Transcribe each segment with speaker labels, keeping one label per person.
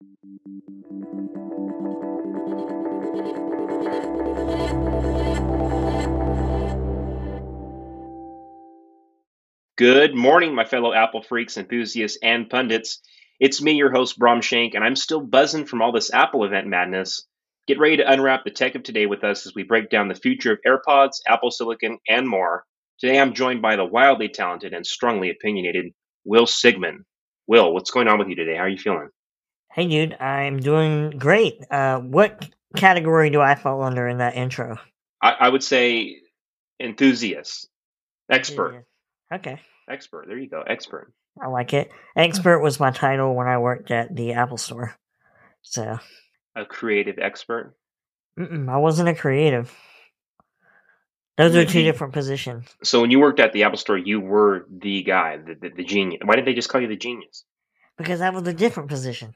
Speaker 1: Good morning, my fellow Apple freaks, enthusiasts, and pundits. It's me, your host, Bram Shank, and I'm still buzzing from all this Apple event madness. Get ready to unwrap the tech of today with us as we break down the future of AirPods, Apple Silicon, and more. Today I'm joined by the wildly talented and strongly opinionated Will Sigmund. Will, what's going on with you today? How are you feeling?
Speaker 2: Hey, dude, I'm doing great. Uh, what category do I fall under in that intro?
Speaker 1: I, I would say enthusiast, expert.
Speaker 2: Okay.
Speaker 1: Expert. There you go. Expert.
Speaker 2: I like it. Expert was my title when I worked at the Apple Store. So.
Speaker 1: A creative expert.
Speaker 2: Mm-mm, I wasn't a creative. Those are two different positions.
Speaker 1: So when you worked at the Apple Store, you were the guy, the, the, the genius. Why did they just call you the genius?
Speaker 2: Because that was a different position.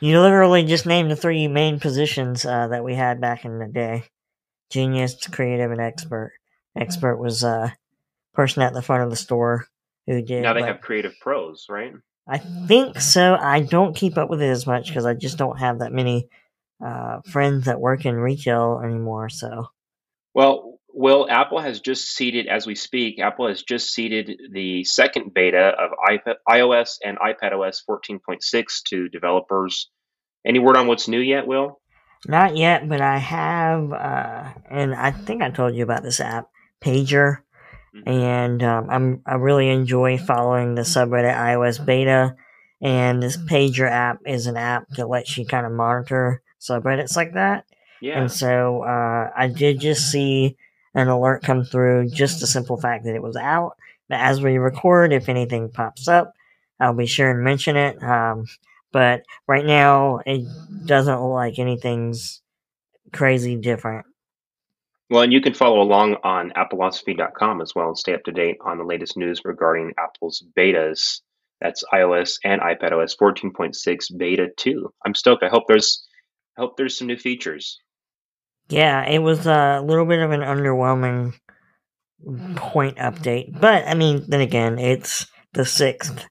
Speaker 2: you literally just named the three main positions uh, that we had back in the day: genius, creative, and expert. Expert was uh, person at the front of the store who did.
Speaker 1: Now they have creative pros, right?
Speaker 2: I think so. I don't keep up with it as much because I just don't have that many uh, friends that work in retail anymore. So,
Speaker 1: well, well, Apple has just seeded, as we speak, Apple has just seeded the second beta of iOS and iPadOS 14.6 to developers. Any word on what's new yet, Will?
Speaker 2: Not yet, but I have, uh, and I think I told you about this app, Pager. Mm-hmm. And um, I'm I really enjoy following the subreddit iOS beta, and this Pager app is an app that lets you kind of monitor subreddits like that.
Speaker 1: Yeah.
Speaker 2: And so uh, I did just see an alert come through, just the simple fact that it was out. But as we record, if anything pops up, I'll be sure and mention it. Um, but right now, it doesn't look like anything's crazy different.
Speaker 1: Well, and you can follow along on appleosophy.com as well and stay up to date on the latest news regarding Apple's betas. That's iOS and iPadOS 14.6 beta 2. I'm stoked. I hope there's I hope there's some new features.
Speaker 2: Yeah, it was a little bit of an underwhelming point update. But I mean, then again, it's the sixth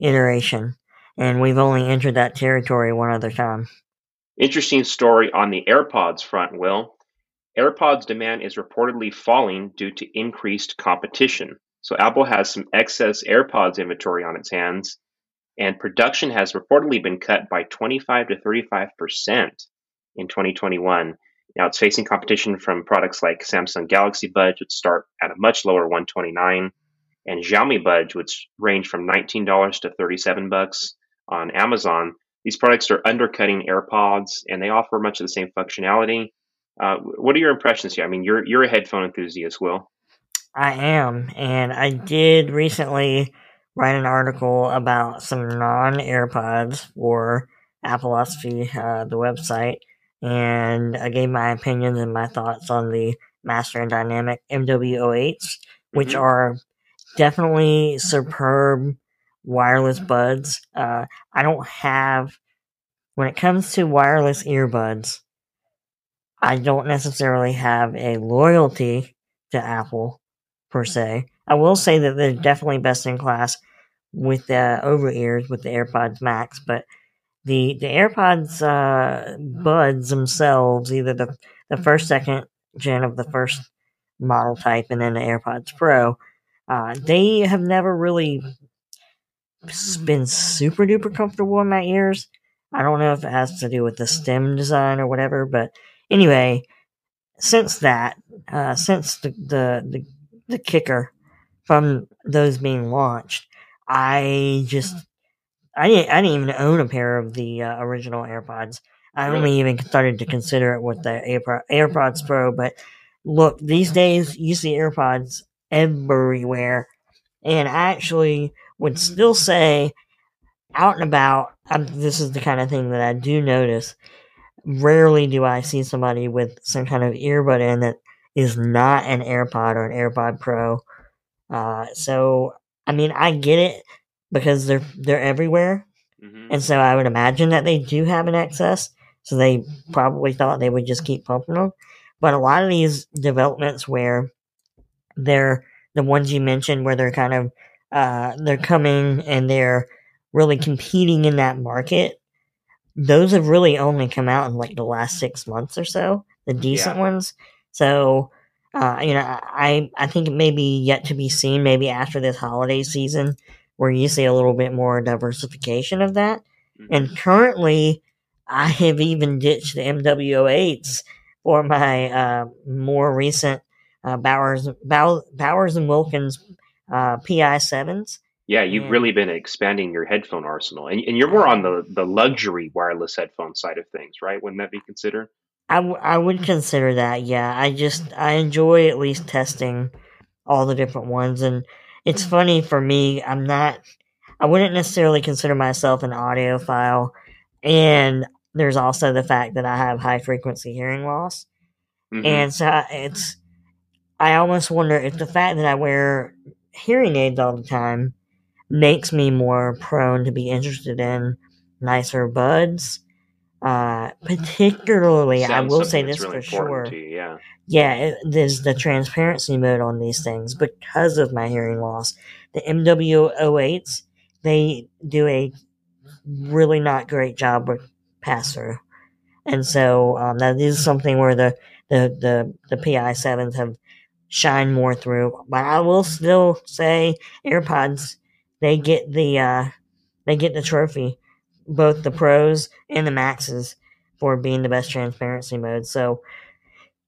Speaker 2: iteration, and we've only entered that territory one other time.
Speaker 1: Interesting story on the AirPods front, Will. AirPods demand is reportedly falling due to increased competition. So Apple has some excess AirPods inventory on its hands, and production has reportedly been cut by 25 to 35 percent in 2021. Now it's facing competition from products like Samsung Galaxy Buds, which start at a much lower 129, and Xiaomi Buds, which range from $19 to 37 bucks on Amazon. These products are undercutting AirPods, and they offer much of the same functionality uh, what are your impressions here? I mean, you're you're a headphone enthusiast, Will.
Speaker 2: I am, and I did recently write an article about some non AirPods for Appleosophy, uh, the website, and I gave my opinions and my thoughts on the Master and Dynamic MW08s, which mm-hmm. are definitely superb wireless buds. Uh, I don't have, when it comes to wireless earbuds, I don't necessarily have a loyalty to Apple per se. I will say that they're definitely best in class with the over ears with the AirPods Max, but the the AirPods uh, buds themselves, either the the first second gen of the first model type and then the AirPods Pro, uh, they have never really been super duper comfortable in my ears. I don't know if it has to do with the stem design or whatever, but Anyway, since that, uh, since the, the, the, the kicker from those being launched, I just, I didn't, I didn't even own a pair of the uh, original AirPods. I only even started to consider it with the AirPods Pro. But look, these days you see AirPods everywhere, and I actually would still say, out and about, I'm, this is the kind of thing that I do notice rarely do I see somebody with some kind of earbud in that is not an AirPod or an AirPod Pro. Uh, so I mean, I get it because they're they're everywhere, mm-hmm. and so I would imagine that they do have an excess. So they probably thought they would just keep pumping them. But a lot of these developments where they're the ones you mentioned, where they're kind of uh, they're coming and they're really competing in that market, those have really only come out in like the last six months or so, the decent
Speaker 1: Yeah.
Speaker 2: ones. So, uh, you know, I I think it may be yet to be seen. Maybe after this holiday season, where you see a little bit more diversification of that.
Speaker 1: Mhm.
Speaker 2: And currently, I have even ditched the MW08s for my uh, more recent uh, Bowers Bow, Bowers and Wilkins uh, PI sevens.
Speaker 1: Yeah, you've really been expanding your headphone arsenal, and, and you're more on the, the luxury wireless headphone side of things, right? Wouldn't that be considered?
Speaker 2: I, w- I would consider that. Yeah, I just I enjoy at least testing all the different ones, and it's funny for me. I'm not. I wouldn't necessarily consider myself an audiophile, and there's also the fact that I have high frequency hearing loss.
Speaker 1: Mhm.
Speaker 2: And so it's, I almost wonder if the fact that I wear hearing aids all the time makes me more prone to be interested in nicer buds. Uh, particularly, I will say this
Speaker 1: really
Speaker 2: for sure.
Speaker 1: you, yeah.
Speaker 2: Yeah, it, there's the transparency mode on these things because of my hearing loss. The MW08s, they do a really not great job with pass through. And so um, that is something where the, the, the, the PI7s have shined more through. But I will still say AirPods, they get the, uh, they get the trophy, both the pros and the maxes for being the best transparency mode. So,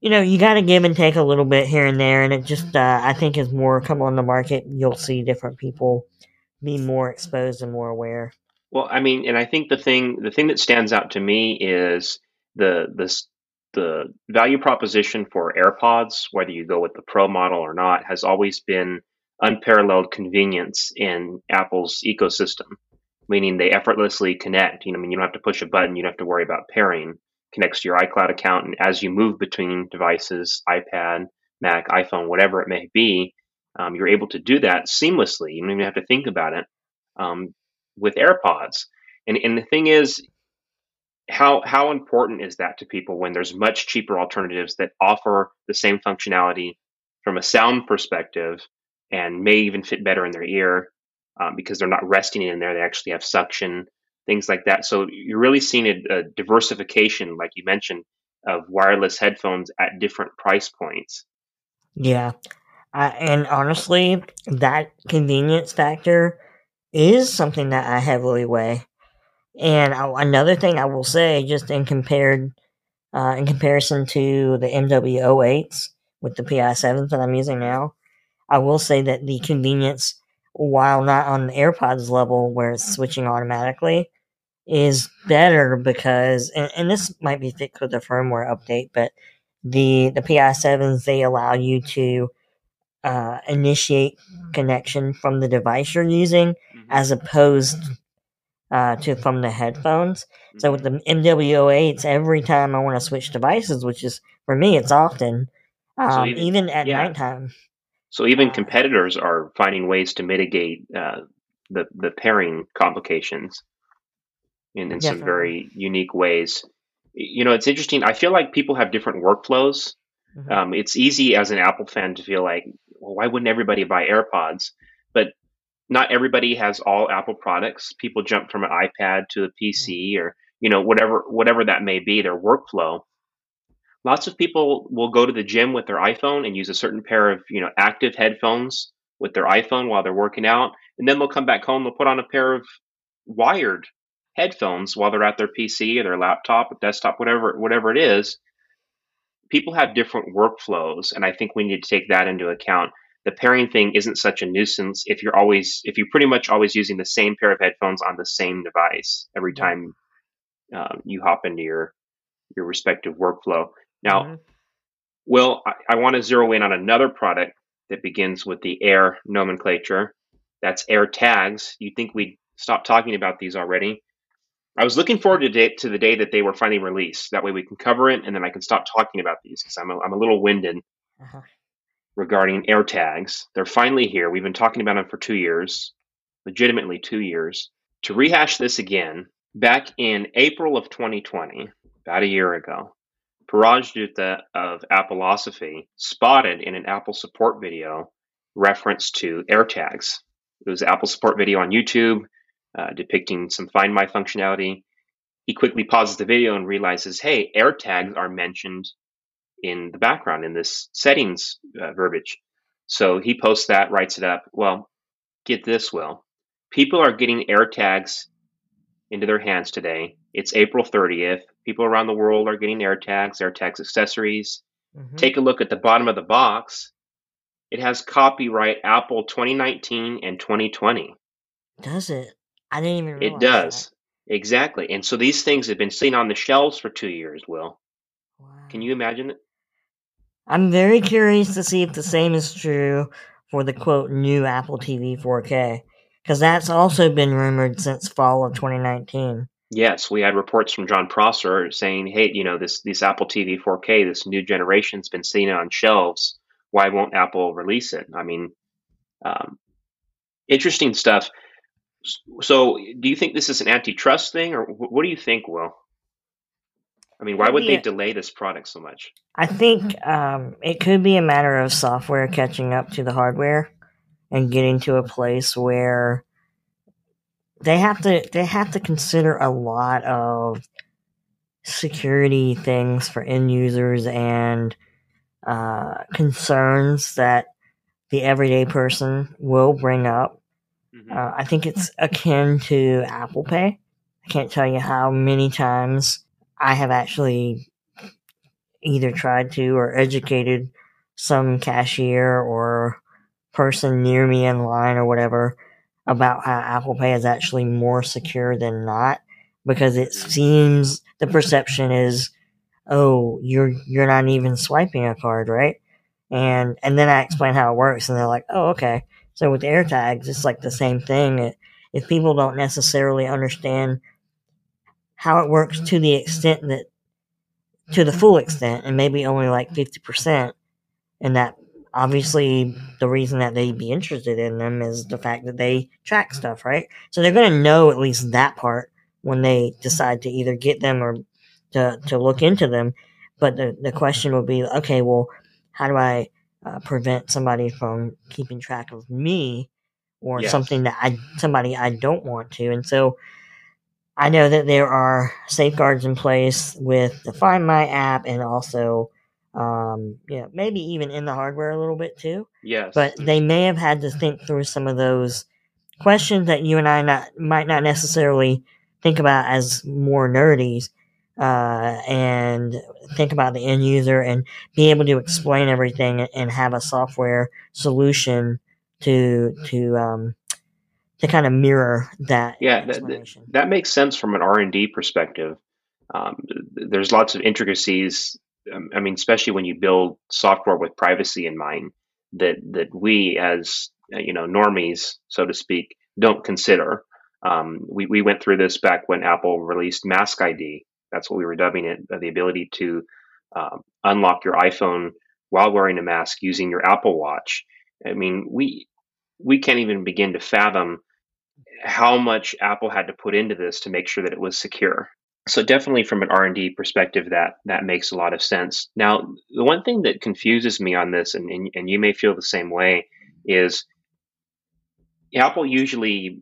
Speaker 2: you know, you got to give and take a little bit here and there, and it just, uh, I think, as more come on the market, you'll see different people be more exposed and more aware.
Speaker 1: Well, I mean, and I think the thing the thing that stands out to me is the this the value proposition for AirPods, whether you go with the Pro model or not, has always been unparalleled convenience in Apple's ecosystem. Meaning they effortlessly connect. You know, I mean, you don't have to push a button. You don't have to worry about pairing. Connects to your iCloud account, and as you move between devices, iPad, Mac, iPhone, whatever it may be, um, you're able to do that seamlessly. You don't even have to think about it. Um, with AirPods. And and the thing is, how how important is that to people when there's much cheaper alternatives that offer the same functionality from a sound perspective and may even fit better in their ear um, because they're not resting in there; they actually have suction, things like that. So you're really seeing a, a diversification, like you mentioned, of wireless headphones at different price points.
Speaker 2: Yeah. I, and honestly, that convenience factor is something that I heavily weigh. And I, another thing I will say, just in compared, uh, in comparison to the MW08s with the PI7s that I'm using now, I will say that the convenience, while not on the AirPods level where it's switching automatically, is better because, and, and this might be fixed with the firmware update, but the the PI7s they allow you to uh, initiate connection from the device you're using as opposed uh, to from the headphones. So with the MW08s, every time I want to switch devices, which is for me, it's often, um,
Speaker 1: even-
Speaker 2: even, at
Speaker 1: yeah.
Speaker 2: nighttime.
Speaker 1: So even competitors are finding ways to mitigate uh, the the pairing complications in, in some very unique ways. You know, it's interesting. I feel like people have different workflows.
Speaker 2: Mhm.
Speaker 1: Um, it's easy as an Apple fan to feel like, well, why wouldn't everybody buy AirPods? But not everybody has all Apple products. People jump from an iPad to a PC or you know whatever whatever that may be. Their workflow. Lots of people will go to the gym with their iPhone and use a certain pair of you know active headphones with their iPhone while they're working out, and then they'll come back home. They'll put on a pair of wired headphones while they're at their PC or their laptop or desktop, whatever whatever it is. People have different workflows, and I think we need to take that into account. The pairing thing isn't such a nuisance if you're always if you're pretty much always using the same pair of headphones on the same device every time um, you hop into your your respective workflow. Now,
Speaker 2: Mhm.
Speaker 1: Will, I, I want to zero in on another product that begins with the Air nomenclature. That's Air Tags. You'd think we'd stop talking about these already. I was looking forward to, day, to the day that they were finally released. That way we can cover it, and then I can stop talking about these because I'm a, I'm a little winded
Speaker 2: Uh-huh.
Speaker 1: regarding Air Tags. They're finally here. We've been talking about them for two years, legitimately two years. To rehash this again, back in April of 2020, about a year ago, Paraj Dutta of Appleosophy spotted in an Apple support video reference to AirTags. It was an Apple support video on YouTube. Uh, depicting some Find My functionality. He quickly pauses the video and realizes, hey, AirTags are mentioned in the background in this settings uh, verbiage. So he posts that, writes it up. Well, get this, Will. People are getting AirTags into their hands today. It's April 30th. People around the world are getting AirTags, AirTags accessories. Mm-hmm. Take a look at the bottom of the box. It has copyright Apple 2019 and 2020.
Speaker 2: Does it? I didn't even
Speaker 1: It does. That. Exactly. And so these things have been sitting on the shelves for two years, Will. Wow. Can you imagine it?
Speaker 2: I'm very curious to see if the same is true for the quote new Apple TV 4K because that's also been rumored since fall of 2019.
Speaker 1: Yes, we had reports from Jon Prosser saying, "Hey, you know this this Apple TV 4K, this new generation's been sitting on shelves. Why won't Apple release it?" I mean, um, interesting stuff. So, do you think this is an antitrust thing, or what do you think, Will? I mean, why would they delay this product so much?
Speaker 2: I think um, it could be a matter of software catching up to the hardware and getting to a place where they have to they have to consider a lot of security things for end users and uh, concerns that the everyday person will bring up. Mm-hmm. Uh, I think it's akin to Apple Pay. I can't tell you how many times I have actually either tried to or educated some cashier or person near me in line or whatever about how Apple Pay is actually more secure than not because it seems the perception is oh you're you're not even swiping a card right and and then I explain how it works and they're like oh okay so with AirTags it's like the same thing. If people don't necessarily understand how it works to the extent that to the full extent and maybe only like 50% and that obviously the reason that they'd be interested in them is the fact that they track stuff right? So they're going to know at least that part when they decide to either get them or to, to look into them. But the, the question would be okay well how do i uh, prevent somebody from keeping track of me or yes. something that i somebody i don't want to and so I know that there are safeguards in place with the Find My app and also, um, you know, maybe even in the hardware a little bit too.
Speaker 1: Yes.
Speaker 2: But they may have had to think through some of those questions that you and I not, might not necessarily think about as more nerdies, uh, and think about the end user and be able to explain everything and have a software solution to to um, to kind of mirror that.
Speaker 1: Yeah, that, that makes sense from an R and D perspective. Um, there's lots of intricacies. Um, I mean, especially when you build software with privacy in mind, that that we as uh, you know normies, so to speak, don't consider. Um, we we went through this back when Apple released Mask ID. That's what we were dubbing it, the ability to um, unlock your iPhone while wearing a mask using your Apple Watch. I mean, we we can't even begin to fathom how much Apple had to put into this to make sure that it was secure. So definitely from an R&D perspective that that makes a lot of sense. Now, the one thing that confuses me on this and, and, and you may feel the same way is Apple usually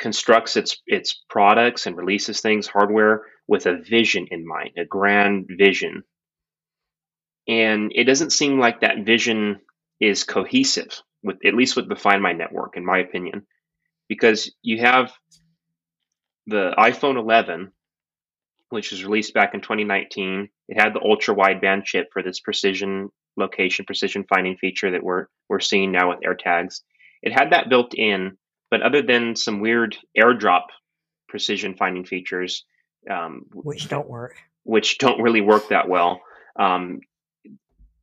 Speaker 1: constructs its its products and releases things hardware with a vision in mind, a grand vision. And it doesn't seem like that vision is cohesive with at least with the Find My network in my opinion because you have the iPhone 11, which was released back in 2019. It had the ultra wideband chip for this precision location, precision finding feature that we're we're seeing now with AirTags. It had that built in, but other than some weird AirDrop precision finding features, um,
Speaker 2: which don't work,
Speaker 1: which don't really work that well. Um,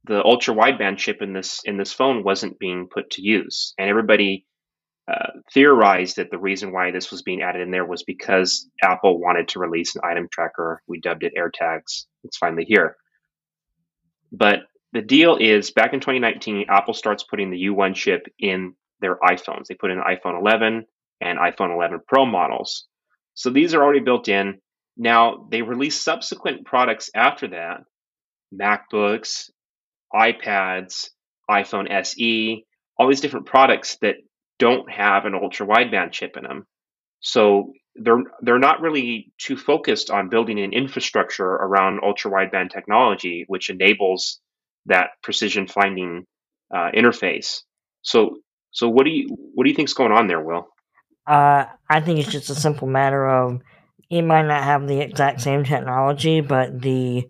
Speaker 1: the ultra wideband chip in this in this phone wasn't being put to use, and everybody uh, theorized that the reason why this was being added in there was because Apple wanted to release an item tracker. We dubbed it AirTags. It's finally here. But the deal is back in 2019, Apple starts putting the U1 chip in their iPhones. They put in iPhone 11 and iPhone 11 Pro models. So these are already built in. Now, they release subsequent products after that MacBooks, iPads, iPhone SE, all these different products that don't have an ultra wideband chip in them. So they're they're not really too focused on building an infrastructure around ultra wideband technology, which enables that precision finding uh, interface. So so what do you what do you think's going on there, Will?
Speaker 2: Uh, I think it's just a simple matter of it might not have the exact same technology, but the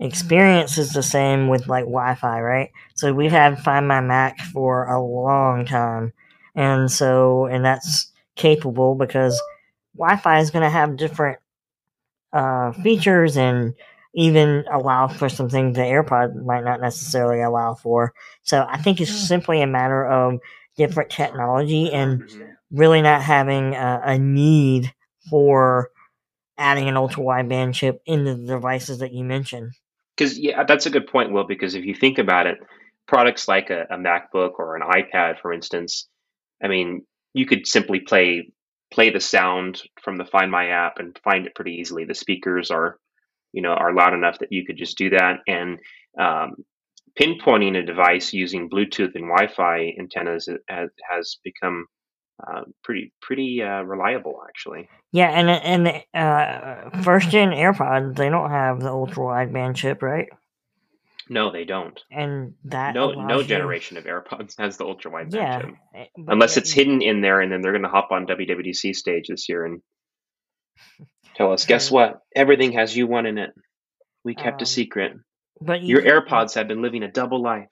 Speaker 2: experience is the same with like Wi-Fi, right? So we've had Find My Mac for a long time, and so and that's capable because Wi-Fi is going to have different uh, features and even allow for some things the AirPod might not necessarily allow for. So I think it's simply a matter of different technology and really not having a, a need for adding an ultra wideband chip into the devices that you mentioned.
Speaker 1: Because yeah, that's a good point, Will. Because if you think about it, products like a, a MacBook or an iPad, for instance, I mean, you could simply play play the sound from the Find My app and find it pretty easily. The speakers are, you know, are loud enough that you could just do that. And um, pinpointing a device using Bluetooth and Wi-Fi antennas has, has become uh, pretty pretty uh, reliable, actually.
Speaker 2: Yeah, and and uh, first gen AirPods they don't have the ultra wideband chip, right?
Speaker 1: No, they don't.
Speaker 2: And that
Speaker 1: no no generation of AirPods has the ultra wideband
Speaker 2: yeah,
Speaker 1: chip, eh, unless it's hidden in there, and then they're going to hop on WWDC stage this year and tell us, guess what? Everything has U1 in it. We kept um, a secret. But you, your AirPods have been living a double life.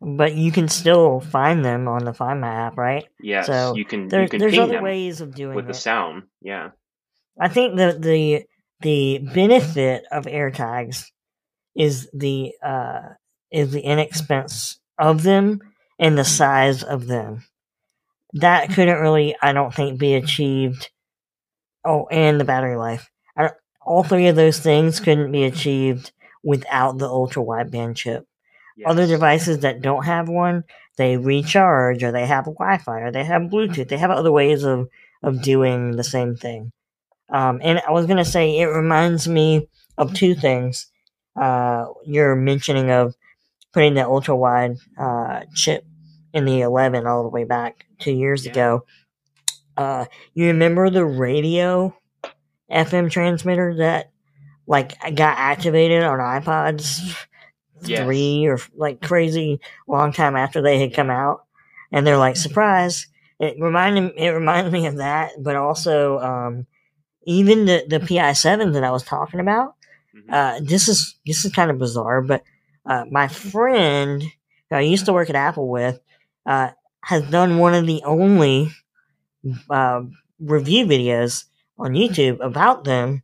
Speaker 2: But you can still find them on the Find My app, right?
Speaker 1: Yes, so you can.
Speaker 2: There,
Speaker 1: you can
Speaker 2: there's other ways of doing
Speaker 1: with
Speaker 2: it.
Speaker 1: the sound. Yeah,
Speaker 2: I think the the the benefit of AirTags is the uh, is the inexpense of them and the size of them. That couldn't really, I don't think, be achieved. Oh, and the battery life. all three of those things couldn't be achieved without the ultra wideband chip. Yes. Other devices that don't have one, they recharge or they have Wi-Fi or they have Bluetooth. They have other ways of of doing the same thing. Um, and I was gonna say it reminds me of two things uh, your mentioning of putting the ultra wide uh, chip in the 11 all the way back two years yeah. ago. Uh, you remember the radio FM transmitter that like got activated on iPods yes. three or like crazy long time after they had come out, and they're like surprise. It reminded it reminded me of that, but also um, even the the Pi seven that I was talking about Mm-hmm. Uh, this is this is kind of bizarre, but uh, my friend who I used to work at Apple with uh, has done one of the only uh, review videos on YouTube about them.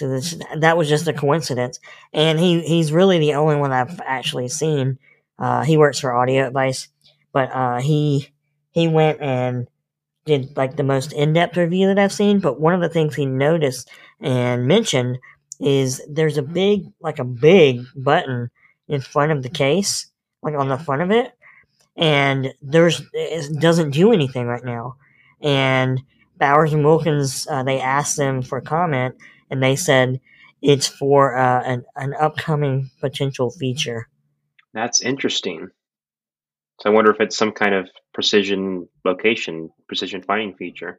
Speaker 2: So this, that was just a coincidence, and he he's really the only one I've actually seen. Uh, he works for Audio Advice, but uh, he he went and did like the most in-depth review that I've seen. But one of the things he noticed and mentioned is there's a big, like a big button in front of the case, like on the front of it, and there's it doesn't do anything right now. And Bowers and Wilkins, uh, they asked them for comment, and they said it's for uh, an an upcoming potential feature.
Speaker 1: That's interesting. So I wonder if it's some kind of precision location, precision finding feature.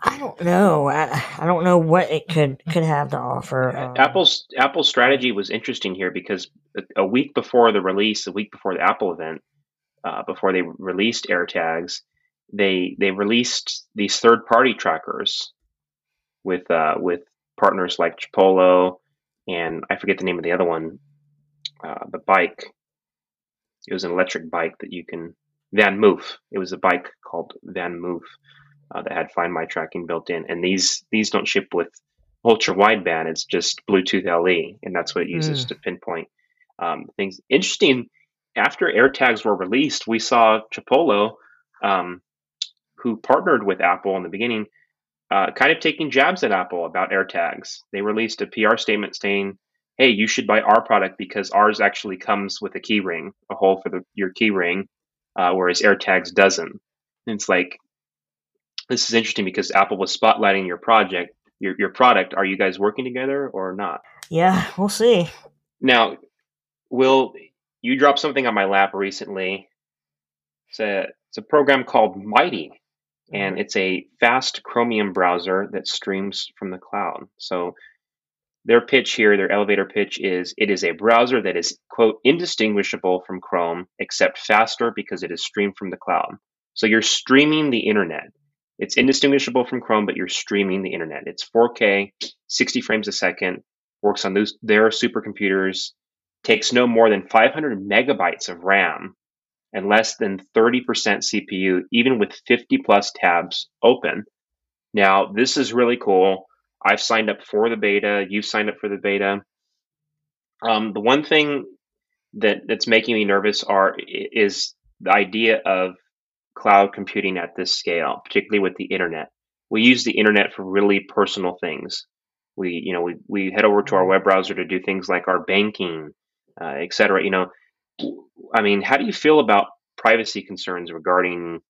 Speaker 2: I don't know. I, I don't know what it could could have to offer.
Speaker 1: Um, Apple's Apple's strategy was interesting here because a week before the release, a week before the Apple event, uh, before they released AirTags, they they released these third party trackers with uh, with partners like Chipolo and I forget the name of the other one, uh, the bike. It was an electric bike that you can VanMoof. It was a bike called VanMoof uh, that had Find My tracking built in, and these these don't ship with ultra wideband. It's just Bluetooth LE, and that's what it uses mm. to pinpoint um, things. Interesting. After AirTags were released, we saw Chipolo, um, who partnered with Apple in the beginning, uh, kind of taking jabs at Apple about AirTags. They released a PR statement saying, "Hey, you should buy our product because ours actually comes with a key ring, a hole for the, your key ring, uh, whereas AirTags doesn't." And it's like this is interesting because Apple was spotlighting your project, your your product. Are you guys working together or not?
Speaker 2: Yeah, we'll see.
Speaker 1: Now, Will, you dropped something on my lap recently. It's a It's a program called Mighty, and mm-hmm. it's a fast Chromium browser that streams from the cloud. So their pitch here, their elevator pitch is it is a browser that is, quote, indistinguishable from Chrome, except faster because it is streamed from the cloud. So you're streaming the internet. It's indistinguishable from Chrome, but you're streaming the internet. It's 4K, 60 frames a second, works on those their supercomputers, takes no more than 500 megabytes of RAM and less than 30% CPU, even with 50 plus tabs open. Now, this is really cool. I've signed up for the beta. You've signed up for the beta. Um, the one thing that that's making me nervous are is the idea of cloud computing at this scale, particularly with the internet. We use the internet for really personal things. We, you know, we, we head over to our web browser to do things like our banking, uh, et cetera. You know, I mean, how do you feel about privacy concerns regarding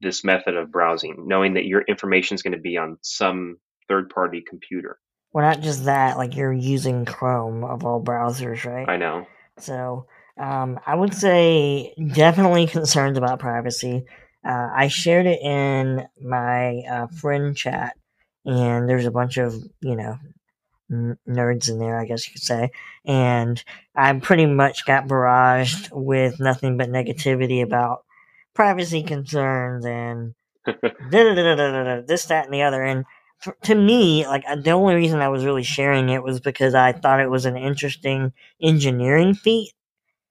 Speaker 1: this method of browsing, knowing that your information is going to be on some third party computer?
Speaker 2: Well, not just that, like you're using Chrome of all browsers, right?
Speaker 1: I know.
Speaker 2: So, um, I would say definitely concerns about privacy. Uh, I shared it in my uh, friend chat, and there's a bunch of, you know, nerds in there, I guess you could say. And I pretty much got barraged with nothing but negativity about privacy concerns and this, that, and the other. And to me, like the only reason I was really sharing it was because I thought it was an interesting engineering feat.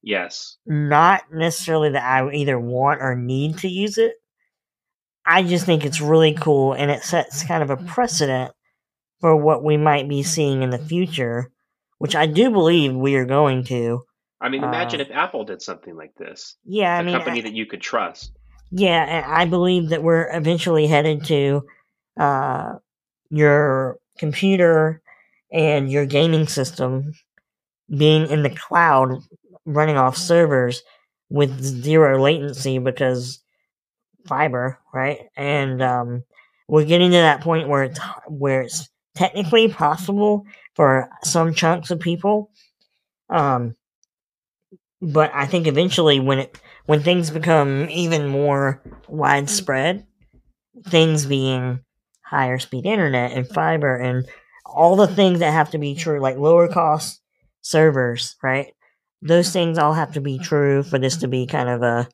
Speaker 1: Yes.
Speaker 2: Not necessarily that I either want or need to use it. I just think it's really cool and it sets kind of a precedent for what we might be seeing in the future, which I do believe we are going to.
Speaker 1: I mean, imagine uh, if Apple did something like this.
Speaker 2: Yeah, I
Speaker 1: a
Speaker 2: mean, a
Speaker 1: company
Speaker 2: I,
Speaker 1: that you could trust.
Speaker 2: Yeah, I believe that we're eventually headed to uh, your computer and your gaming system being in the cloud, running off servers with zero latency because fiber, right? And um, we're getting to that point where it's where it's technically possible for some chunks of people. Um, but I think eventually, when it when things become even more widespread, things being higher speed internet and fiber and all the things that have to be true, like lower cost servers, right? Those things all have to be true for this to be kind of a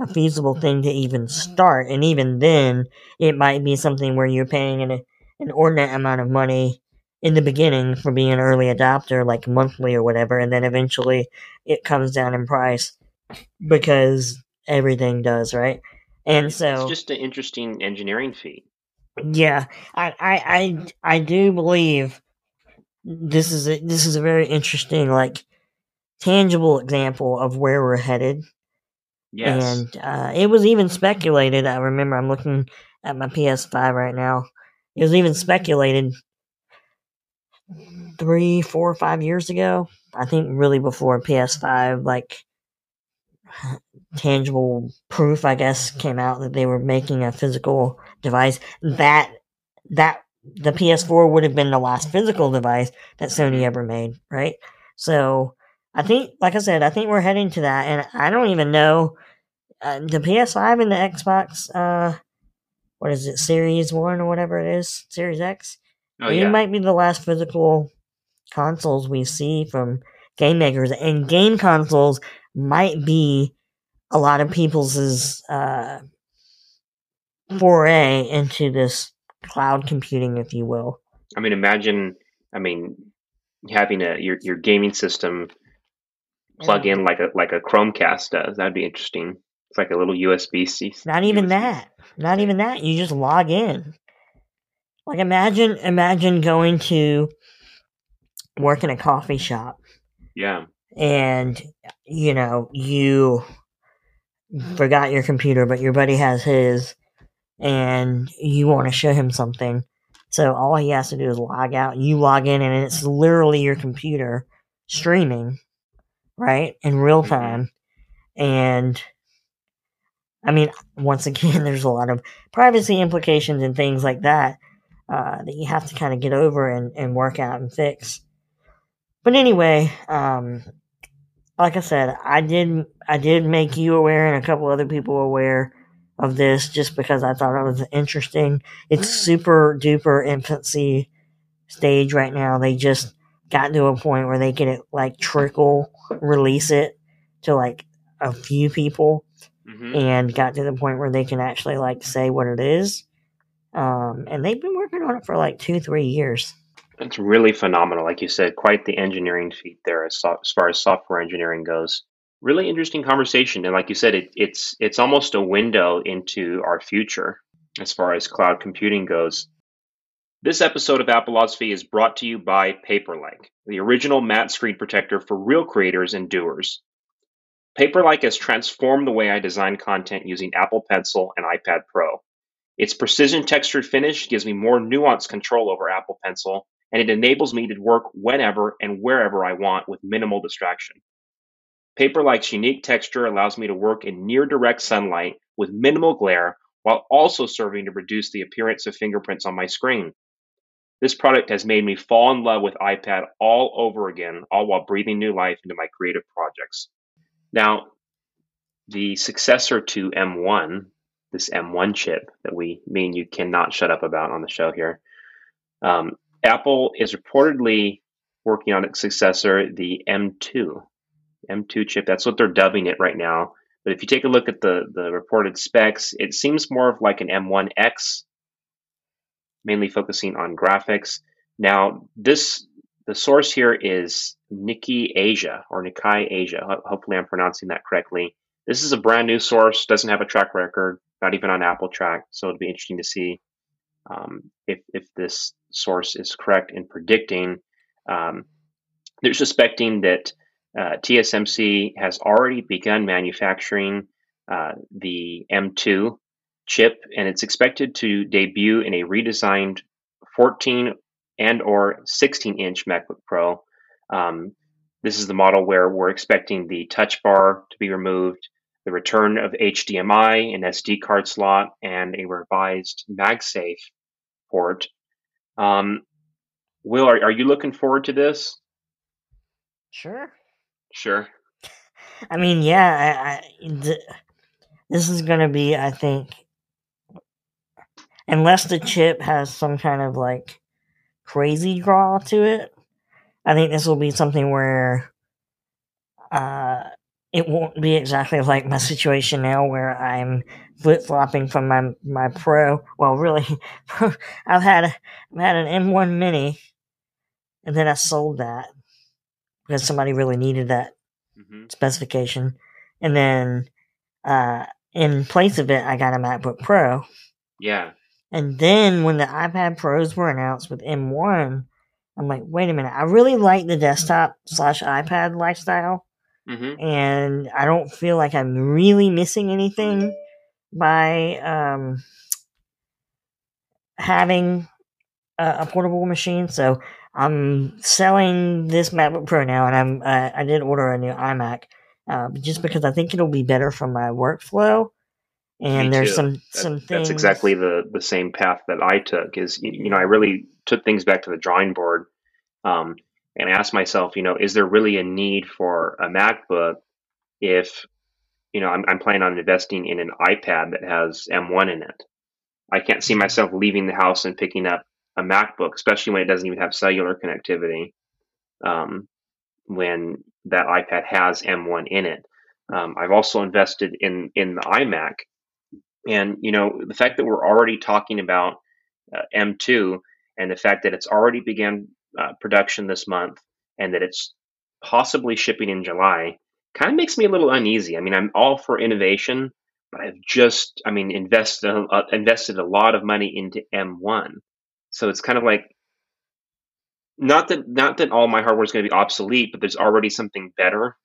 Speaker 2: a feasible thing to even start. And even then, it might be something where you're paying an an ordinate amount of money in the beginning for being an early adopter, like monthly or whatever, and then eventually it comes down in price because everything does, right? And so
Speaker 1: it's just an interesting engineering feat.
Speaker 2: Yeah, I, I, I, I do believe this is a, this is a very interesting, like, tangible example of where we're headed.
Speaker 1: Yes.
Speaker 2: And uh, it was even speculated. I remember I'm looking at my PS5 right now. It was even speculated three, four, five years ago. I think really before PS5, like tangible proof, I guess, came out that they were making a physical device. That that the PS4 would have been the last physical device that Sony ever made, right? So I think, like I said, I think we're heading to that, and I don't even know uh, the PS5 and the Xbox. Uh, what is it, Series One or whatever it is, Series X.
Speaker 1: Oh, yeah.
Speaker 2: It might be the last physical consoles we see from game makers, and game consoles might be a lot of people's uh, foray into this cloud computing, if you will.
Speaker 1: I mean, imagine, I mean, having a your your gaming system plug in like a like a Chromecast does. That'd be interesting. It's like a little USB C.
Speaker 2: Not even
Speaker 1: USB.
Speaker 2: that. Not even that. You just log in. Like imagine imagine going to work in a coffee shop.
Speaker 1: Yeah.
Speaker 2: And you know, you forgot your computer, but your buddy has his and you want to show him something. So all he has to do is log out. You log in and it's literally your computer streaming, right? In real
Speaker 1: Mm-hmm.
Speaker 2: time. And I mean, once again, there's a lot of privacy implications and things like that uh, that you have to kind of get over and, and work out and fix. But anyway, um, like I said, I did I did make you aware and a couple other people aware of this just because I thought it was interesting. It's super duper infancy stage right now. They just got to a point where they can like trickle release it to like a few people
Speaker 1: hmm
Speaker 2: and got to the point where they can actually like say what it is. Um, and they've been working on it for like two, three years.
Speaker 1: It's really phenomenal, like you said. Quite the engineering feat there, as, so- as far as software engineering goes. Really interesting conversation, and like you said, it, it's it's almost a window into our future as far as cloud computing goes. This episode of Appleosophy is brought to you by Paperlike, the original matte screen protector for real creators and doers. Paperlike has transformed the way I design content using Apple Pencil and iPad Pro. Its precision textured finish gives me more nuanced control over Apple Pencil, and it enables me to work whenever and wherever I want with minimal distraction. Paperlike's unique texture allows me to work in near direct sunlight with minimal glare while also serving to reduce the appearance of fingerprints on my screen. This product has made me fall in love with iPad all over again, all while breathing new life into my creative projects. Now, the successor to M1, this M1 chip that we, me and you cannot shut up about on the show here, um, Apple is reportedly working on its successor, the M2. M2 chip, that's what they're dubbing it right now. But if you take a look at the, the reported specs, it seems more of like an M1X, mainly focusing on graphics. Now, this the source here is Nikkei Asia or Nikkei Asia. Hopefully, I'm pronouncing that correctly. This is a brand new source, doesn't have a track record, not even on AppleTrack. So it'll be interesting to see um, if if this source is correct in predicting. Um, they're suspecting that uh, TSMC has already begun manufacturing uh, the M2 chip, and it's expected to debut in a redesigned 14 and or 16 inch MacBook Pro. Um, this is the model where we're expecting the touch bar to be removed, the return of HDMI, an SD card slot, and a revised MagSafe port. Um, Will, are, are you looking forward to this?
Speaker 2: Sure.
Speaker 1: Sure.
Speaker 2: I mean, yeah, I, I, th- this is going to be, I think, unless the chip has some kind of like crazy draw to it, I think this will be something where uh, it won't be exactly like my situation now where I'm flip flopping from my my Pro. Well, really, I've had a, I've had an M1 Mini, and then I sold that because somebody really needed that
Speaker 1: hmm
Speaker 2: specification, and then uh, in place of it, I got a MacBook Pro.
Speaker 1: Yeah.
Speaker 2: And then when the iPad Pros were announced with M1, I'm like, wait a minute, I really like the desktop slash iPad lifestyle,
Speaker 1: hmm
Speaker 2: and I don't feel like I'm really missing anything by um, having a, a portable machine. So I'm selling this MacBook Pro now, and I'm uh, I did order a new iMac uh, just because I think it'll be better for my workflow. And
Speaker 1: Me
Speaker 2: there's
Speaker 1: too.
Speaker 2: some
Speaker 1: That-
Speaker 2: some things.
Speaker 1: That's exactly the the same path that I took. Is you know I really took things back to the drawing board, um, and asked myself, you know, is there really a need for a MacBook if you know I'm, I'm planning on investing in an iPad that has M1 in it? I can't see myself leaving the house and picking up a MacBook, especially when it doesn't even have cellular connectivity. Um, when that iPad has M1 in it, um, I've also invested in in the iMac and you know the fact that we're already talking about uh, M2 and the fact that it's already began uh, production this month and that it's possibly shipping in July kind of makes me a little uneasy. I mean, I'm all for innovation, but I've just, I mean, invested uh, invested a lot of money into M1, so it's kind of like not that not that all my hardware is going to be obsolete, but there's already something better.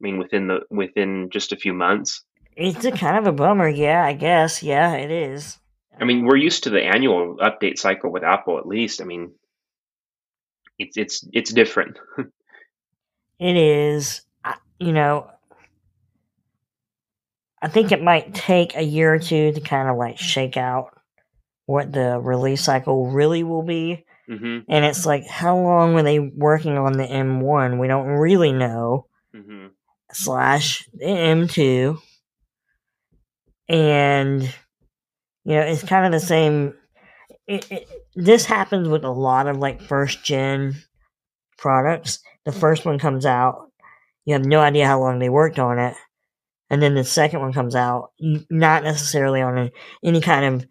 Speaker 1: I mean, within the within just a few months.
Speaker 2: It's a kind of a bummer, yeah, I guess. Yeah, it is.
Speaker 1: I mean, we're used to the annual update cycle with Apple, at least. I mean, it's it's it's different.
Speaker 2: It is. You know, I think it might take a year or two to kind of like shake out what the release cycle really will be.
Speaker 1: hmm
Speaker 2: And it's like, how long were they working on the M1? We don't really know.
Speaker 1: hmm
Speaker 2: slash the M2. And, you know, it's kind of the same. It, it, this happens with a lot of like first gen products. The first one comes out, you have no idea how long they worked on it. And then the second one comes out, not necessarily on a, any kind of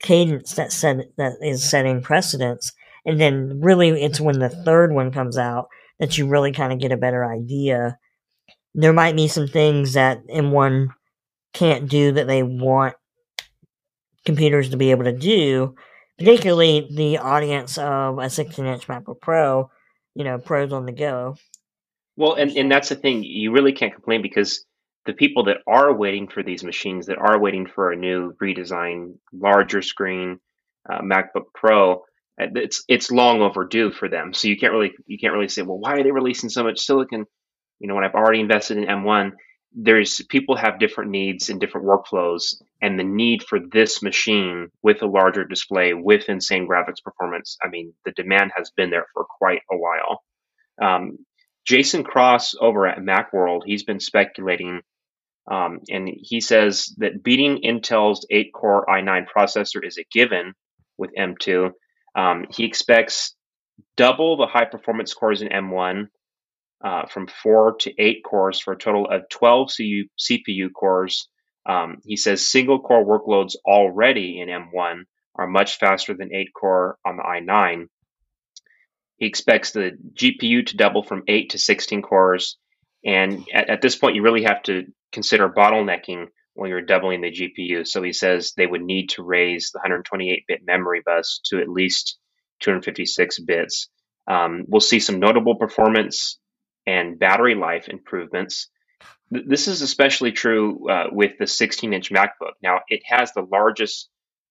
Speaker 2: cadence that set, that is setting precedence. And then really it's when the third one comes out that you really kind of get a better idea. There might be some things that M1 can't do that they want computers to be able to do, particularly the audience of a 16 inch MacBook Pro, you know, pros on the go.
Speaker 1: Well, and, and that's the thing. You really can't complain because the people that are waiting for these machines, that are waiting for a new redesigned, larger screen uh, MacBook Pro, uh, it's it's long overdue for them. So you can't really you can't really say, well, why are they releasing so much silicon? You know, when I've already invested in M1, there's people have different needs and different workflows, and the need for this machine with a larger display with insane graphics performance. I mean, the demand has been there for quite a while. Um, Jason Cross over at Macworld, he's been speculating, um, and he says that beating Intel's 8-core i9 processor is a given with M2 um, he expects double the high performance cores in M1 uh, from four to eight cores for a total of 12 CU, CPU cores. Um, he says single core workloads already in M1 are much faster than eight core on the i9. He expects the GPU to double from 8 to 16 cores. And at, at this point, you really have to consider bottlenecking when you're doubling the GPU. So he says they would need to raise the 128 bit memory bus to at least 256 bits. Um, we'll see some notable performance and battery life improvements. This is especially true uh, with the 16 inch MacBook. Now, it has the largest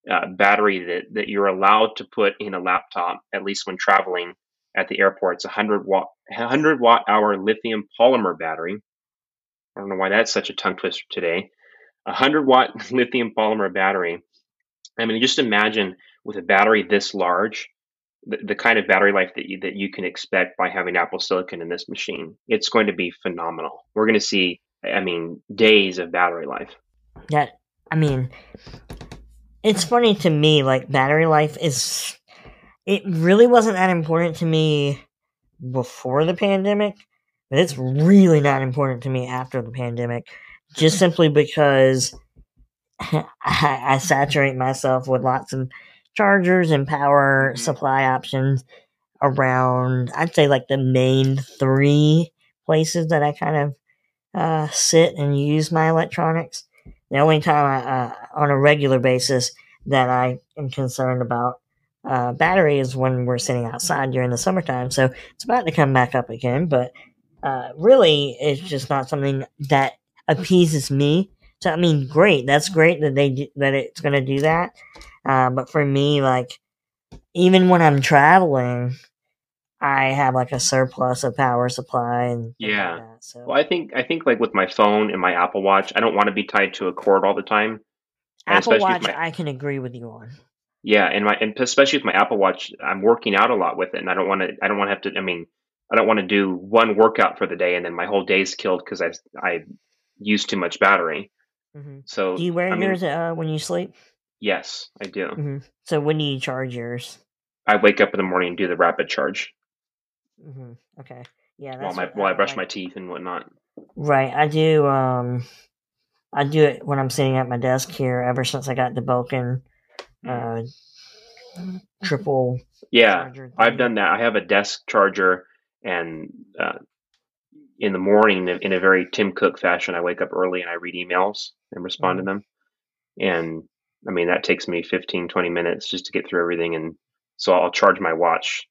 Speaker 1: uh, battery that, that you're allowed to put in a laptop, at least when traveling at the airport. It's a 100 watt, 100 watt hour lithium polymer battery. I don't know why that's such a tongue twister today a 100 watt lithium polymer battery. I mean, just imagine with a battery this large, the, the kind of battery life that you, that you can expect by having Apple Silicon in this machine. It's going to be phenomenal. We're going to see, I mean, days of battery life.
Speaker 2: Yeah, I mean, it's funny to me, like, battery life is. It really wasn't that important to me before the pandemic, but it's really not important to me after the pandemic just simply because I, I, saturate myself with lots of chargers and power mm-hmm. supply options around, I'd say, like the main three places that I kind of uh, sit and use my electronics. The only time I, uh, on a regular basis that I am concerned about uh, battery is when we're sitting outside during the summertime. So it's about to come back up again, but uh, really, it's just not something that appeases me. So I mean, great. That's great that they do, that it's gonna do that. Uh, but for me, like, even when I'm traveling, I have like a surplus of power supply and
Speaker 1: yeah. Like that, so. Well, I think I think like with my phone and my Apple Watch, I don't want to be tied to a cord all the time.
Speaker 2: Apple Watch, my, I can agree with you on.
Speaker 1: Yeah, and my and especially with my Apple Watch, I'm working out a lot with it, and I don't want to. I don't want to have to. I mean, I don't want to do one workout for the day and then my whole day's killed because I I use too much battery. Mm-hmm. So
Speaker 2: do you wear I yours mean, uh, when you sleep?
Speaker 1: Yes, I do.
Speaker 2: Mm-hmm. So when do you charge yours?
Speaker 1: I wake up in the morning and do the rapid charge.
Speaker 2: Mm-hmm. Okay. Yeah.
Speaker 1: while my while I brush like. my teeth and whatnot.
Speaker 2: Right. I do. Um, I do it when I'm sitting at my desk here. Ever since I got the Belkin uh, triple.
Speaker 1: Yeah, I've done that. I have a desk charger and uh, in the morning in a very Tim Cook fashion. I wake up early and I read emails and respond mm-hmm. to them. And I mean, that takes me 15, 20 minutes just to get through everything. And so I'll charge my watch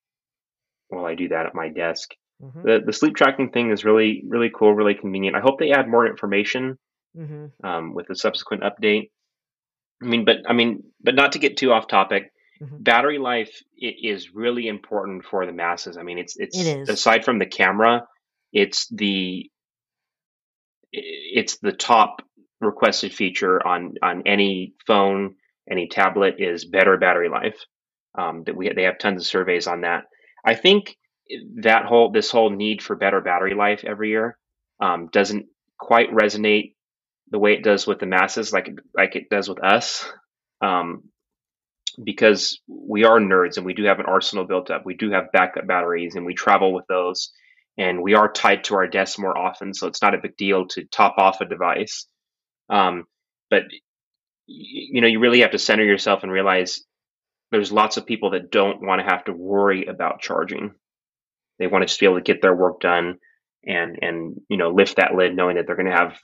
Speaker 1: while I do that at my desk. Mm-hmm. The, the sleep tracking thing is really, really cool, really convenient. I hope they add more information mm-hmm. um, with the subsequent update. I mean, but I mean, but not to get too off topic. Mm-hmm. Battery life is really important for the masses. I mean, it's it's
Speaker 2: it
Speaker 1: aside from the camera, it's the it's the top requested feature on on any phone, any tablet is better battery life. Um, that we they have tons of surveys on that. I think that whole this whole need for better battery life every year um, doesn't quite resonate the way it does with the masses, like like it does with us, um, because we are nerds and we do have an arsenal built up. We do have backup batteries and we travel with those, and we are tied to our desks more often, so it's not a big deal to top off a device. Um, but you know, you really have to center yourself and realize there's lots of people that don't want to have to worry about charging. They want to just be able to get their work done and and you know lift that lid knowing that they're going to have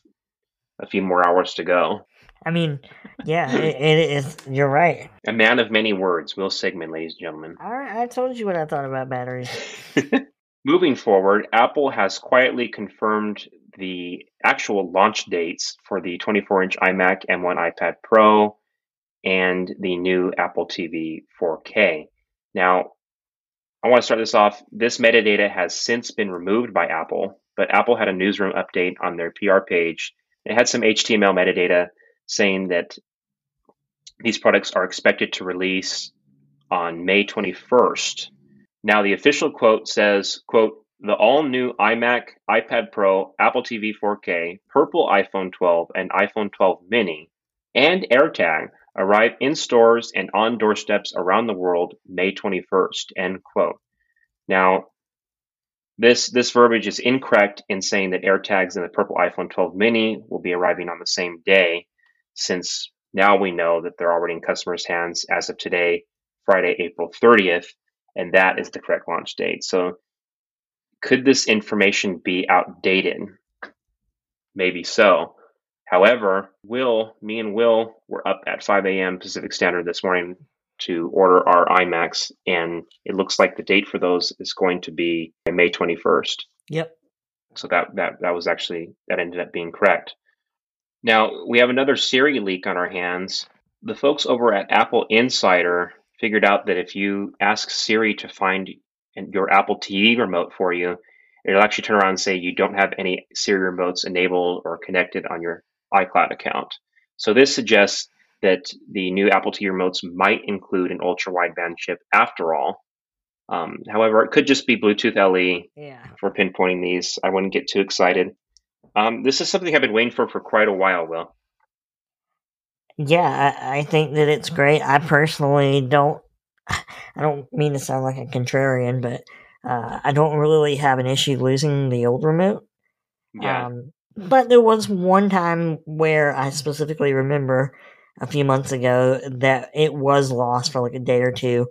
Speaker 1: a few more hours to go.
Speaker 2: I mean, yeah, it, it is. You're right.
Speaker 1: A man of many words, Will Sigmund, ladies and gentlemen.
Speaker 2: All right, I told you what I thought about batteries.
Speaker 1: Moving forward, Apple has quietly confirmed the actual launch dates for the 24 inch iMac, M1 iPad Pro, and the new Apple TV 4K. Now, I want to start this off. This metadata has since been removed by Apple, but Apple had a newsroom update on their PR page. It had some HTML metadata saying that these products are expected to release on May 21st. Now, the official quote says, quote, the all new iMac, iPad Pro, Apple TV 4K, purple iPhone 12, and iPhone 12 mini, and AirTag arrive in stores and on doorsteps around the world May 21st. End quote. Now, this this verbiage is incorrect in saying that AirTags in the purple iPhone 12 mini will be arriving on the same day, since now we know that they're already in customers' hands as of today, Friday, April 30th, and that is the correct launch date. So, could this information be outdated? Maybe so. However, Will, me and Will were up at 5 a.m. Pacific Standard this morning to order our iMacs, and it looks like the date for those is going to be May 21st.
Speaker 2: Yep.
Speaker 1: So that that that was actually that ended up being correct. Now we have another Siri leak on our hands. The folks over at AppleInsider figured out that if you ask Siri to find your Apple TV remote for you, it'll actually turn around and say you don't have any Siri remotes enabled or connected on your iCloud account. So this suggests that the new Apple TV remotes might include an ultra wideband chip after all. Um, however, it could just be Bluetooth LE
Speaker 2: Yeah.
Speaker 1: for pinpointing these. I wouldn't get too excited. Um, this is something I've been waiting for for quite a while, Will.
Speaker 2: Yeah, I, I think that it's great. I personally don't. I don't mean to sound like a contrarian, but uh, I don't really have an issue losing the old remote.
Speaker 1: Yeah.
Speaker 2: Um, but there was one time where I specifically remember a few months ago that it was lost for like a day or two.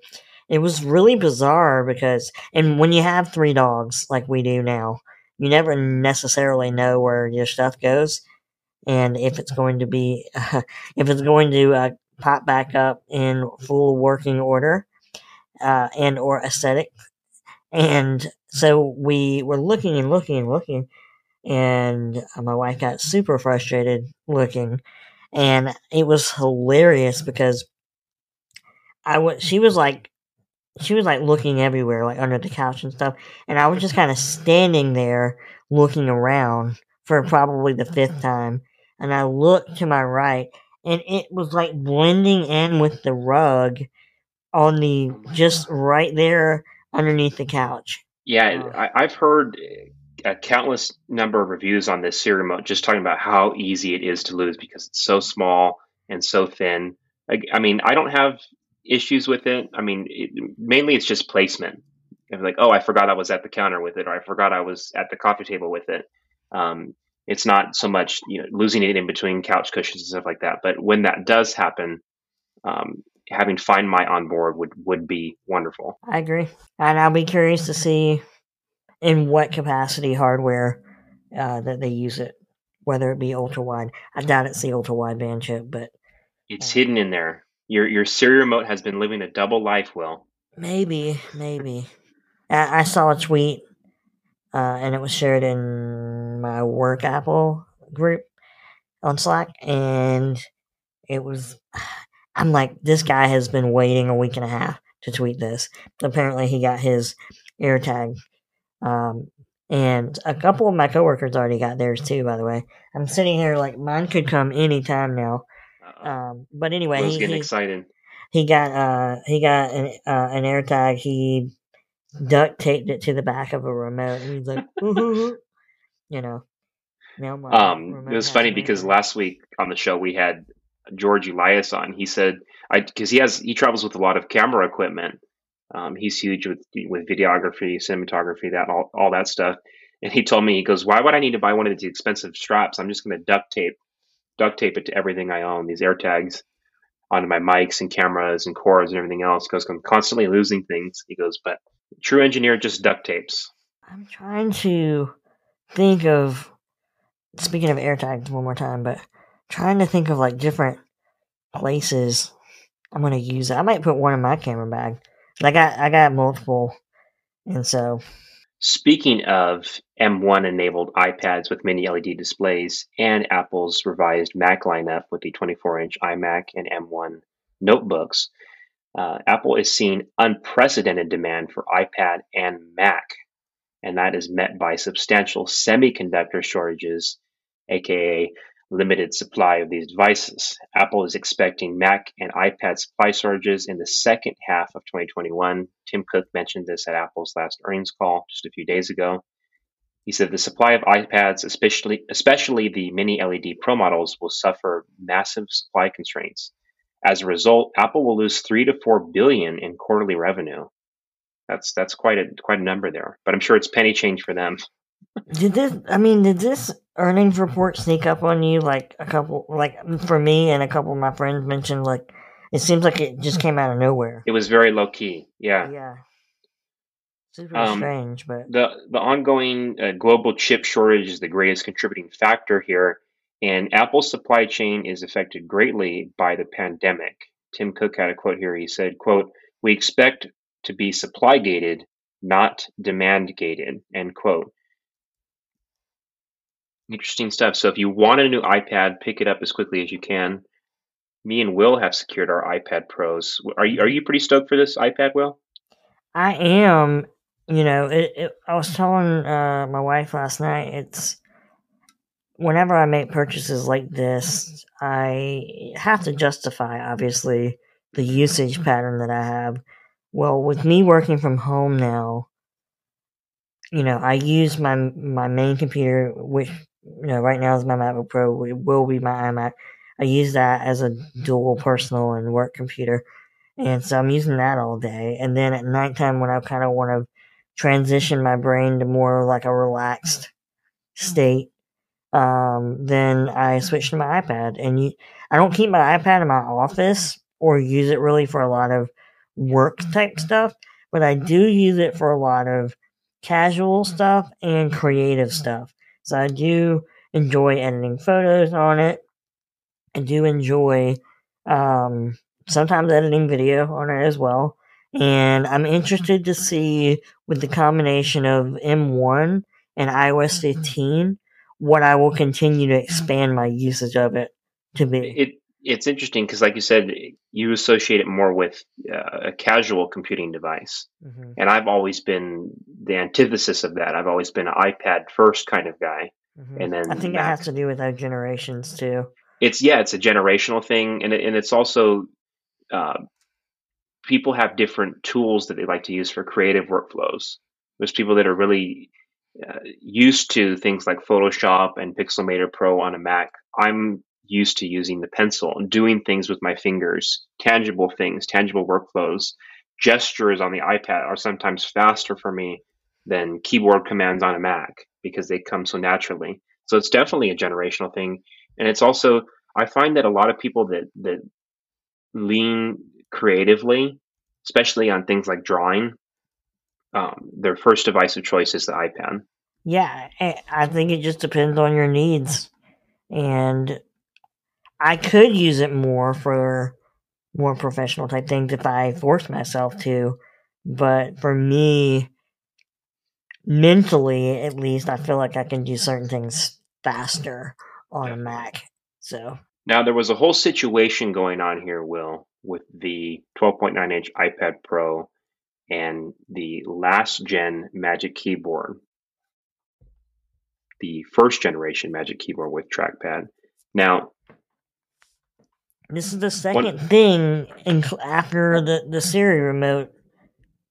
Speaker 2: It was really bizarre because, and when you have three dogs like we do now, you never necessarily know where your stuff goes and if it's going to be, if it's going to uh, pop back up in full working order uh, and or aesthetic. And so we were looking and looking and looking and my wife got super frustrated looking and it was hilarious because I was she was like she was like looking everywhere like under the couch and stuff and I was just kind of standing there looking around for probably the fifth time and I looked to my right and it was like blending in with the rug on the just right there underneath the couch.
Speaker 1: Yeah,
Speaker 2: Oh.
Speaker 1: I, I've heard a countless number of reviews on this Siri remote just talking about how easy it is to lose because it's so small and so thin. Like, I mean, I don't have issues with it. I mean, it, mainly it's just placement. It's like, oh, I forgot I was at the counter with it, or I forgot I was at the coffee table with it. Um, it's not so much you know losing it in between couch cushions and stuff like that. But when that does happen, um, having Find My on board would would be wonderful.
Speaker 2: I agree. And I'll be curious to see in what capacity hardware uh, that they use it, whether it be ultra wide. I doubt it's the ultra wideband chip, but
Speaker 1: It's
Speaker 2: Yeah.
Speaker 1: hidden in there. Your your Siri remote has been living a double life, Will.
Speaker 2: maybe, maybe. I, I saw a tweet, uh, and it was shared in my work Apple group on Slack, and it was. I'm like, this guy has been waiting a week and a half to tweet this. Apparently, he got his AirTag Um, and a couple of my coworkers already got theirs too. By the way, I'm sitting here like mine could come anytime now. Um, but anyway,
Speaker 1: Will's
Speaker 2: he,
Speaker 1: getting
Speaker 2: he,
Speaker 1: excited.
Speaker 2: he got uh he got an uh, an AirTag. He duct taped it to the back of a remote. And he's like, you know. Now my
Speaker 1: Um, it was funny because last week on the show we had George Elias on. He said, "I because he has he travels with a lot of camera equipment. Um, he's huge with with videography, cinematography, that all all that stuff." And he told me, he goes, "Why would I need to buy one of these expensive straps? I'm just going to duct tape duct tape it to everything I own. These AirTags onto my mics and cameras and cords and everything else. Because I'm constantly losing things." He goes, "But true engineer just duct tapes."
Speaker 2: I'm trying to think of speaking of AirTags one more time, but trying to think of like different places I'm gonna use it. I might put one in my camera bag. I got I got multiple, and so
Speaker 1: Speaking of M1 enabled iPads with mini LED displays and Apple's revised Mac lineup with the 24 inch iMac and M1 notebooks, uh, Apple is seeing unprecedented demand for iPad and Mac, and that is met by substantial semiconductor shortages, aka limited supply of these devices. Apple is expecting Mac and iPad supply shortages in the second half of 2021. Tim Cook mentioned this at Apple's last earnings call just a few days ago. He said the supply of iPads, especially especially the mini LED Pro models, will suffer massive supply constraints. As a result, Apple will lose three to four billion in quarterly revenue. That's that's quite a quite a number there, but I'm sure it's penny change for them.
Speaker 2: Did this? I mean, did this earnings report sneak up on you? Like a couple, like for me and a couple of my friends mentioned, like it seems like it just came out of nowhere.
Speaker 1: It was very low key. Yeah.
Speaker 2: Yeah, super
Speaker 1: Um,
Speaker 2: strange, but
Speaker 1: the the ongoing uh, global chip shortage is the greatest contributing factor here, and Apple's supply chain is affected greatly by the pandemic. Tim Cook had a quote here. He said, "quote We expect to be supply gated, not demand gated." End quote. Interesting stuff. So if you want a new iPad, pick it up as quickly as you can. Me and Will have secured our iPad Pros. Are you are you pretty stoked for this iPad, Will?
Speaker 2: I am. You know, it, it, I was telling uh, my wife last night. It's whenever I make purchases like this, I have to justify, obviously, the usage pattern that I have. Well, with me working from home now, you know, I use my my main computer, which you know right now is my MacBook Pro. It will be my iMac. I use that as a dual personal and work computer, and so I'm using that all day. And then at nighttime, when I kind of want to transition my brain to more like a relaxed state, um, then I switch to my iPad. And you, I don't keep my iPad in my office or use it really for a lot of work type stuff, but I do use it for a lot of casual stuff and creative stuff. So I do enjoy editing photos on it. I do enjoy um, sometimes editing video on it as well. And I'm interested to see with the combination of M1 and iOS 15 what I will continue to expand my usage of it to be.
Speaker 1: It it's interesting because, like you said, you associate it more with uh, a casual computing device,
Speaker 2: Mhm,
Speaker 1: and I've always been the antithesis of that. I've always been an iPad first kind of guy,
Speaker 2: mhm.
Speaker 1: and then
Speaker 2: I think it has to do with our generations too.
Speaker 1: It's yeah, it's a generational thing, and it, and it's also uh, people have different tools that they like to use for creative workflows. There's people that are really uh, used to things like Photoshop and Pixelmator Pro on a Mac. I'm used to using the pencil and doing things with my fingers, tangible things, tangible workflows. Gestures on the iPad are sometimes faster for me than keyboard commands on a Mac because they come so naturally. So it's definitely a generational thing. And it's also, I find that a lot of people that, that lean creatively, especially on things like drawing, um, their first device of choice is the iPad.
Speaker 2: Yeah, I think it just depends on your needs. And I could use it more for more professional type things if I force myself to. But for me, mentally at least, I feel like I can do certain things faster on a Mac. So,
Speaker 1: Now, there was a whole situation going on here, Will, with the 12.9 inch iPad Pro and the last gen Magic Keyboard, the first generation Magic Keyboard with trackpad. Now,
Speaker 2: this is the second thing in, after the, the Siri remote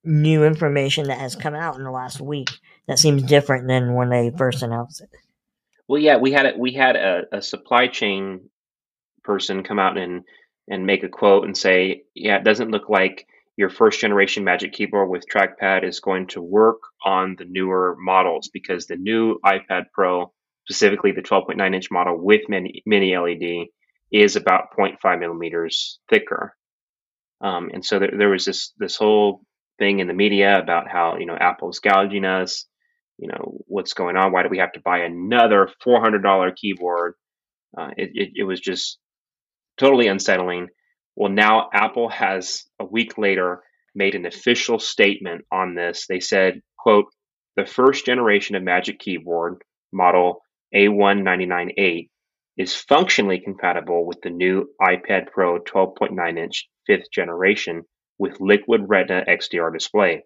Speaker 2: new information that has come out in the last week that seems different than when they first announced it.
Speaker 1: Well, yeah, we had a, we had a, a supply chain person come out and and make a quote and say, yeah, it doesn't look like your first generation Magic Keyboard with trackpad is going to work on the newer models because the new iPad Pro, specifically the 12.9 inch model with mini, mini LED, is about 0.5 millimeters thicker. Um, and so there, there was this this whole thing in the media about how you know Apple's gouging us you know what's going on why do we have to buy another $400 keyboard? Uh, it, it, it was just totally unsettling. Well now apple has a week later made an official statement on this. They said quote the first generation of magic keyboard model a1998 is functionally compatible with the new ipad pro 12.9 inch fifth generation with liquid retina xdr display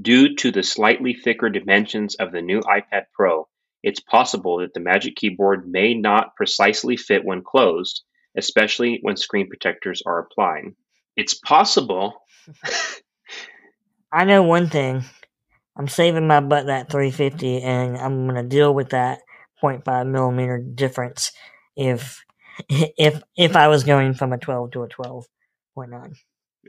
Speaker 1: Due to the slightly thicker dimensions of the new iPad Pro, it's possible that the Magic Keyboard may not precisely fit when closed, especially when screen protectors are applied. It's possible.
Speaker 2: I know one thing. I'm saving my butt that 350 and I'm going to deal with that 0.5 millimeter difference if if if I was going from a 12 to a 12.9.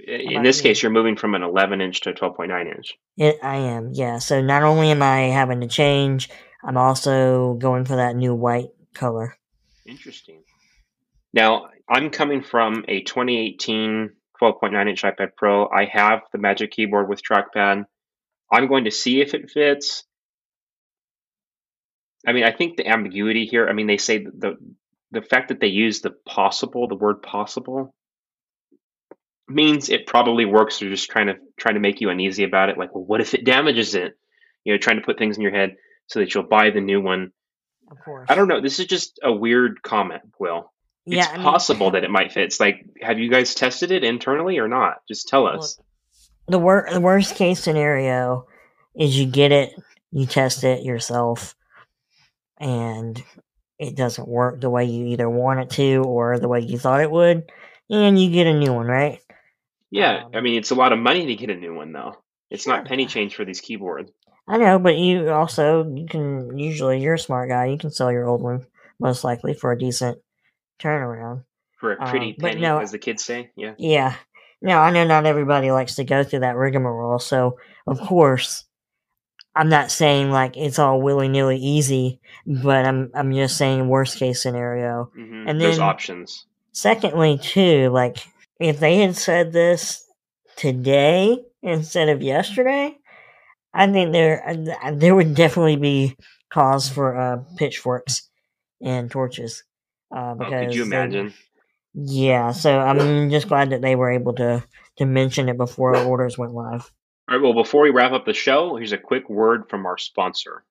Speaker 1: In this case, you're moving from an 11 inch to a 12.9 inch.
Speaker 2: It, I am, yeah. So not only am I having to change, I'm also going for that new white color.
Speaker 1: Interesting. Now, I'm coming from a 2018 12.9 inch iPad Pro. I have the Magic Keyboard with trackpad. I'm going to see if it fits. I mean, I think the ambiguity here. I mean, they say the the fact that they use the possible, the word possible, means it probably works. They're just trying to trying to make you uneasy about it. Like, well, what if it damages it? You know, trying to put things in your head so that you'll buy the new one.
Speaker 2: Of course.
Speaker 1: I don't know. This is just a weird comment, Will. It's
Speaker 2: Yeah, I mean-
Speaker 1: possible that it might fit. It's like, have you guys tested it internally or not? Just tell us.
Speaker 2: the wor- the worst case scenario is you get it, you test it yourself, and it doesn't work the way you either want it to or the way you thought it would, and you get a new one, right?
Speaker 1: yeah,
Speaker 2: um,
Speaker 1: I mean, it's a lot of money to get a new one, though. It's
Speaker 2: Sure.
Speaker 1: not penny change for these keyboards.
Speaker 2: I know, but you also you can usually you're a smart guy. You can sell your old one most likely for a decent turnaround.
Speaker 1: For a pretty
Speaker 2: Um,
Speaker 1: penny,
Speaker 2: no-
Speaker 1: as the kids say. Yeah.
Speaker 2: Yeah. Now I know not everybody likes to go through that rigmarole, so of course I'm not saying like it's all willy nilly easy, but I'm I'm just saying worst case scenario.
Speaker 1: hmm
Speaker 2: And
Speaker 1: There's options.
Speaker 2: Secondly, too, like if they had said this today instead of yesterday, I think there uh, there would definitely be cause for uh, pitchforks and torches. Uh,
Speaker 1: Oh, could you
Speaker 2: they-
Speaker 1: imagine?
Speaker 2: yeah, so I'm just glad that they were able to to mention it before orders went live.
Speaker 1: All right, well, before we wrap up the show, here's a quick word from our sponsor.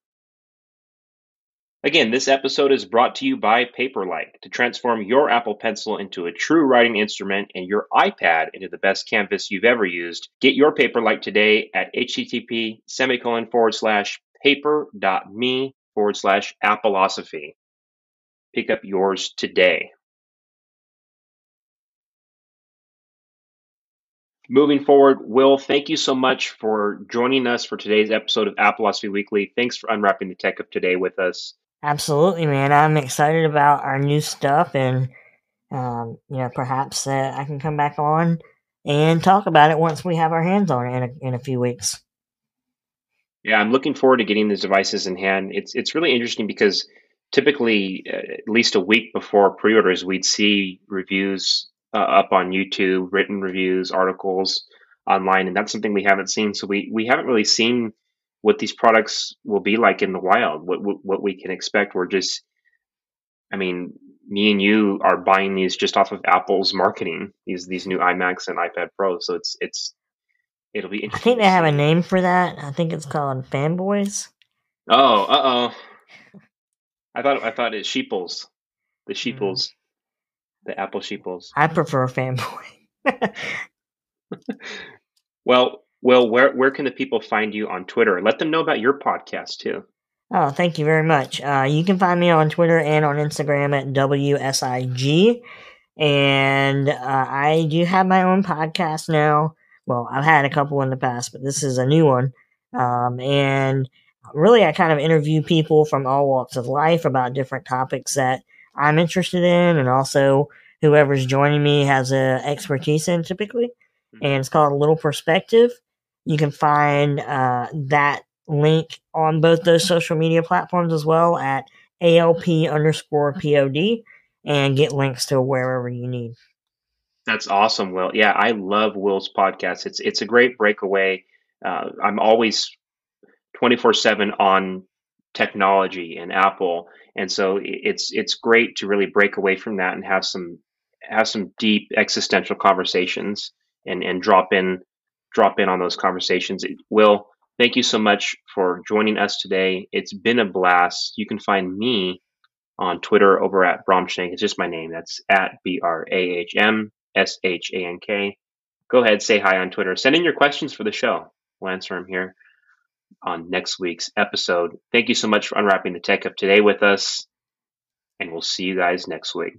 Speaker 1: Again, this episode is brought to you by Paperlike to transform your Apple Pencil into a true writing instrument and your iPad into the best canvas you've ever used. Get your Paperlike today at http semicolon forward slash paper.me forward slash Appleosophy. Pick up yours today. Moving forward, Will, thank you so much for joining us for today's episode of Appleosophy Weekly. Thanks for unwrapping the tech of today with us.
Speaker 2: Absolutely, man. I'm excited about our new stuff, and um, you know, perhaps uh, I can come back on and talk about it once we have our hands on it in a, in a few weeks.
Speaker 1: Yeah, I'm looking forward to getting these devices in hand. It's it's really interesting because typically, uh, at least a week before pre-orders, we'd see reviews uh, up on YouTube, written reviews, articles online, and that's something we haven't seen. So we we haven't really seen what these products will be like in the wild. What what, what we can expect. We're just, I mean, me and you are buying these just off of Apple's marketing. These these new iMacs and iPad Pros. So it's it's it'll be
Speaker 2: I think they have a name for that. I think it's called Fanboys.
Speaker 1: Oh, uh oh. I thought I thought it's sheeples, the sheeples, the apple sheeples.
Speaker 2: I prefer Fanboy.
Speaker 1: Well, well, where where can the people find you on Twitter? Let them know about your podcast too.
Speaker 2: Oh, thank you very much. Uh, you can find me on Twitter and on Instagram at WSIG. And uh, I do have my own podcast now. Well, I've had a couple in the past, but this is a new one. Um, and really, I kind of interview people from all walks of life about different topics that I'm interested in, and also whoever's joining me has a expertise in typically. Mm-hmm. And it's called a Little Perspective. You can find uh, that link on both those social media platforms as well at ALP underscore POD and get links to wherever you need.
Speaker 1: That's awesome, Will. Yeah, I love Will's podcast. It's it's a great breakaway. Uh, I'm always 24 seven on technology and Apple, and so it's it's great to really break away from that and have some have some deep existential conversations and and drop in drop in on those conversations. Will, thank you so much for joining us today. It's been a blast. You can find me on Twitter over at Brahmshank. It's just my name. That's at B R A H M S H A N K. Go ahead, say hi on Twitter. Send in your questions for the show. We'll answer them here on next week's episode. Thank you so much for unwrapping the tech of today with us, and we'll see you guys next week.